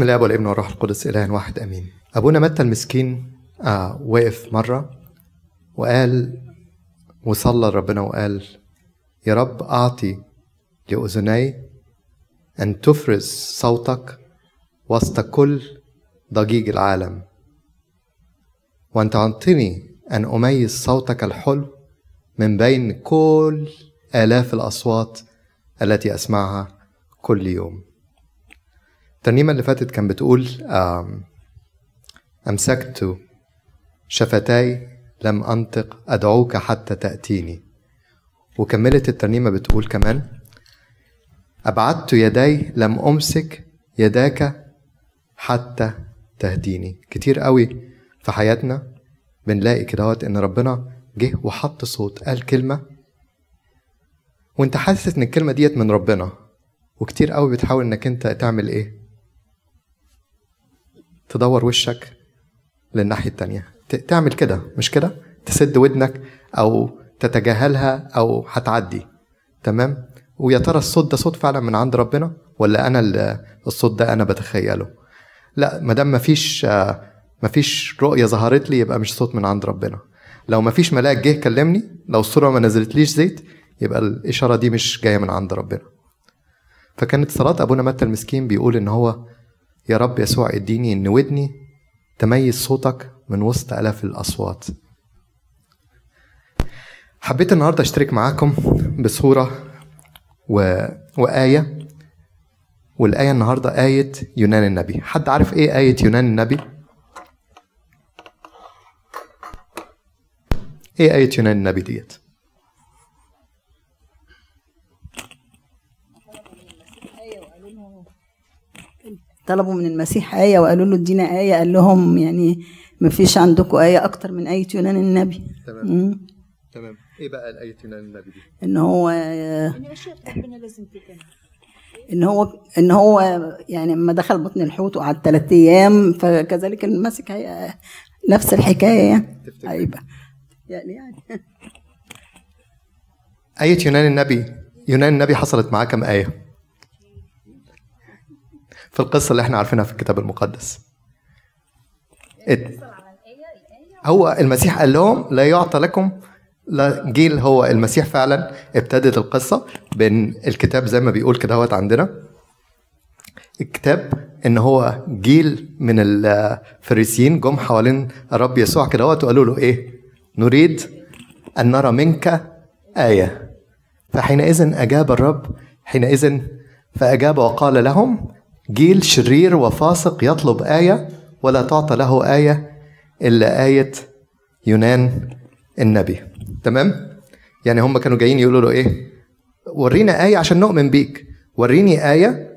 بسم الله والابن والروح القدس إله واحد أمين. أبونا متى المسكين آه وقف مرة وقال وصلى ربنا وقال يا رب أعطي لأذني أن تفرز صوتك وسط كل ضجيج العالم وأن تعطيني أن أميز صوتك الحلو من بين كل آلاف الأصوات التي أسمعها كل يوم. الترنيمة اللي فاتت كان بتقول أمسكت شفتاي لم أنطق أدعوك حتى تأتيني. وكملت الترنيمة بتقول كمان أبعدت يدي لم أمسك يداك حتى تهديني. كتير قوي في حياتنا بنلاقي كدهوت إن ربنا جه وحط صوت قال كلمة وأنت حاسس إن الكلمة ديت من ربنا. وكتير قوي بتحاول إنك أنت تعمل إيه؟ تدور وشك للناحية التانية. تعمل كده مش كده؟ تسد ودنك أو تتجاهلها أو هتعدي. تمام؟ ويا ترى الصوت ده صوت فعلا من عند ربنا ولا اللي الصوت ده أنا بتخيله؟ لا ما دام مفيش مفيش رؤية ظهرت لي يبقى مش صوت من عند ربنا. لو مفيش ملاك جه كلمني لو الصورة ما نزلتليش زيت يبقى الإشارة دي مش جاية من عند ربنا. فكانت صلاة أبونا متى المسكين بيقول إن هو يا رب يسوع اديني إن ودني تميز صوتك من وسط آلاف الأصوات حبيت النهارده أشترك معاكم بصورة و... وآية والآية النهاردة آية يونان النبي حد عارف إيه آية يونان النبي؟ إيه آية يونان النبي ديت؟ طلبوا من المسيح آية وقالوا له ادينا آية قال لهم يعني ما فيش عندكم آية أكتر من آية يونان النبي تمام مم. تمام إيه بقى آية يونان النبي دي؟ إن هو إن هو إن هو يعني لما دخل بطن الحوت وقعد ثلاث أيام فكذلك المسيح هي نفس الحكاية يعني تفتكر. هيبقى يعني يعني آية يونان النبي يونان النبي حصلت معاه كم آية؟ في القصة اللي إحنا عارفينها في الكتاب المقدس. هو المسيح قال لهم لا يعطى لكم لا جيل هو المسيح فعلا ابتدت القصة بإن الكتاب زي ما بيقول كده عندنا. الكتاب إن هو جيل من الفريسيين جم حوالين الرب يسوع كده وقالوا له إيه؟ نريد أن نرى منك آية. فحينئذ أجاب الرب حينئذ فأجاب وقال لهم جيل شرير وفاسق يطلب آية ولا تعطى له آية إلا آية يونان النبي. تمام؟ يعني هم كانوا جايين يقولوا له إيه؟ ورينا آية عشان نؤمن بيك. وريني آية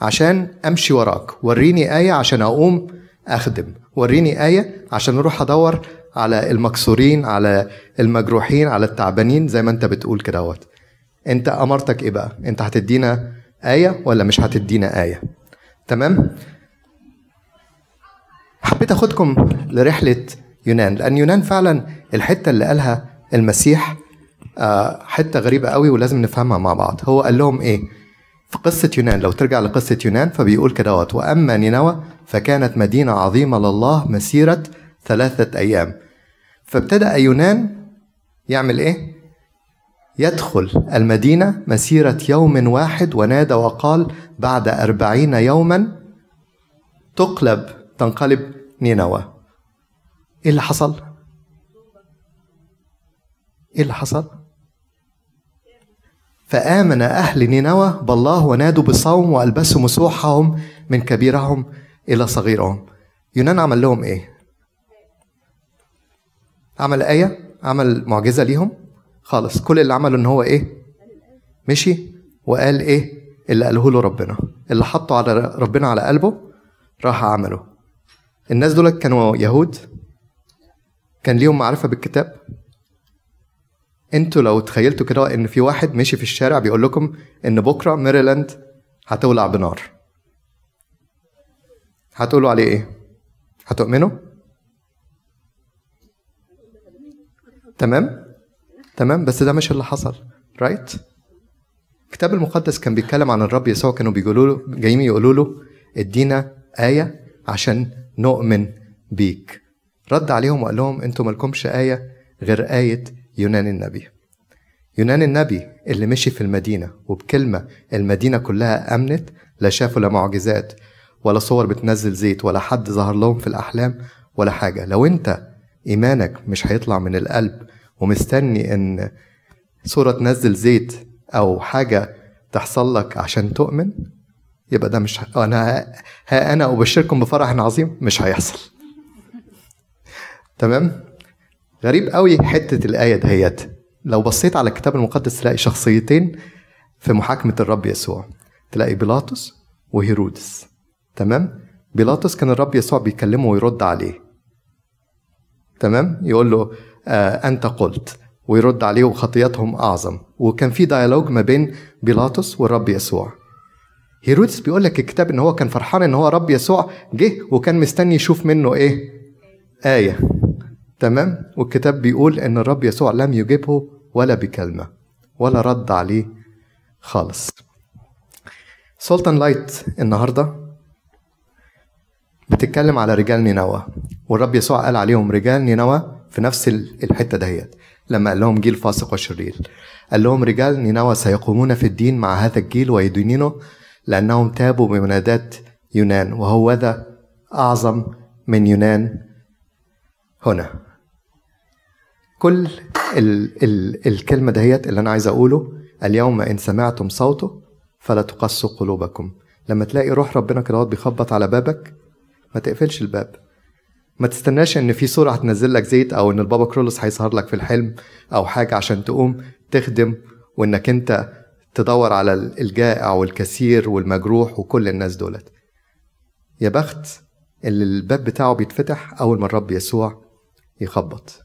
عشان أمشي وراك. وريني آية عشان أقوم أخدم. وريني آية عشان أروح أدور على المكسورين على المجروحين على التعبانين زي ما أنت بتقول كده أنت أمرتك إيه بقى؟ أنت هتدينا آية ولا مش هتدينا آية؟ تمام؟ حبيت أخدكم لرحلة يونان لأن يونان فعلا الحتة اللي قالها المسيح آه، حتة غريبة قوي ولازم نفهمها مع بعض. هو قال لهم إيه؟ في قصة يونان لو ترجع لقصة يونان فبيقول كده وأما نينوى فكانت مدينة عظيمة لله مسيرة ثلاثة أيام. فابتدأ يونان يعمل إيه؟ يدخل المدينة مسيرة يوم واحد ونادى وقال بعد أربعين يوما تقلب تنقلب نينوى إيه اللي حصل؟ إيه اللي حصل؟ فآمن أهل نينوى بالله ونادوا بصوم وألبسوا مسوحهم من كبيرهم إلى صغيرهم يونان عمل لهم إيه؟ عمل آية عمل معجزة ليهم خالص. كل اللي عمله إن هو إيه؟ مشي وقال إيه؟ اللي قاله له ربنا. اللي حطه على ربنا على قلبه راح عمله الناس دول كانوا يهود. كان ليهم معرفة بالكتاب. أنتوا لو تخيلتوا كده إن في واحد ماشي في الشارع بيقول لكم إن بكرة ميريلاند هتولع بنار. هتقولوا عليه إيه؟ هتؤمنوا؟ تمام؟ تمام؟ بس ده مش اللي حصل رايت الكتاب المقدس كان بيتكلم عن الرب يسوع كانوا بيقولوا له جايين يقولوا له ادينا آية عشان نؤمن بيك. رد عليهم وقال لهم أنتوا مالكمش آية غير آية يونان النبي. يونان النبي اللي مشي في المدينة وبكلمة المدينة كلها أمنت لا شافوا لا معجزات ولا صور بتنزل زيت ولا حد ظهر لهم في الأحلام ولا حاجة. لو أنت إيمانك مش هيطلع من القلب ومستني إن صورة تنزل زيت أو حاجة تحصل لك عشان تؤمن يبقى ده مش أنا ها أنا أبشركم بفرح عظيم مش هيحصل. تمام؟ غريب قوي حتة الآية دهيت. لو بصيت على الكتاب المقدس تلاقي شخصيتين في محاكمة الرب يسوع. تلاقي بيلاطس وهيرودس. تمام؟ بيلاطس كان الرب يسوع بيكلمه ويرد عليه. تمام؟ يقول له أنت قلت ويرد عليه وخطياتهم أعظم. وكان في ديالوج ما بين بيلاطس والرب يسوع. هيرودس بيقول لك الكتاب إن هو كان فرحان إن هو رب يسوع جه وكان مستني يشوف منه إيه؟ آية. تمام؟ والكتاب بيقول إن الرب يسوع لم يجبه ولا بكلمة ولا رد عليه خالص. سلطان لايت النهاردة بتتكلم على رجال نينوى والرب يسوع قال عليهم رجال نينوى في نفس الحتة ديت. لما قال لهم جيل فاسق وشرير. قال لهم رجال نينوى سيقومون في الدين مع هذا الجيل ويدينونه لأنهم تابوا بمناداة يونان. وهو ذا أعظم من يونان هنا. كل ال ال الكلمة دهيت اللي أنا عايز أقوله اليوم إن سمعتم صوته فلا تقسوا قلوبكم. لما تلاقي روح ربنا كده بيخبط على بابك ما تقفلش الباب. ما تستناش إن في صورة هتنزل لك زيت أو إن البابا كرولوس هيظهر لك في الحلم أو حاجة عشان تقوم تخدم وإنك أنت تدور على الجائع والكثير والمجروح وكل الناس دولت. يا بخت اللي الباب بتاعه بيتفتح أول ما الرب يسوع يخبط.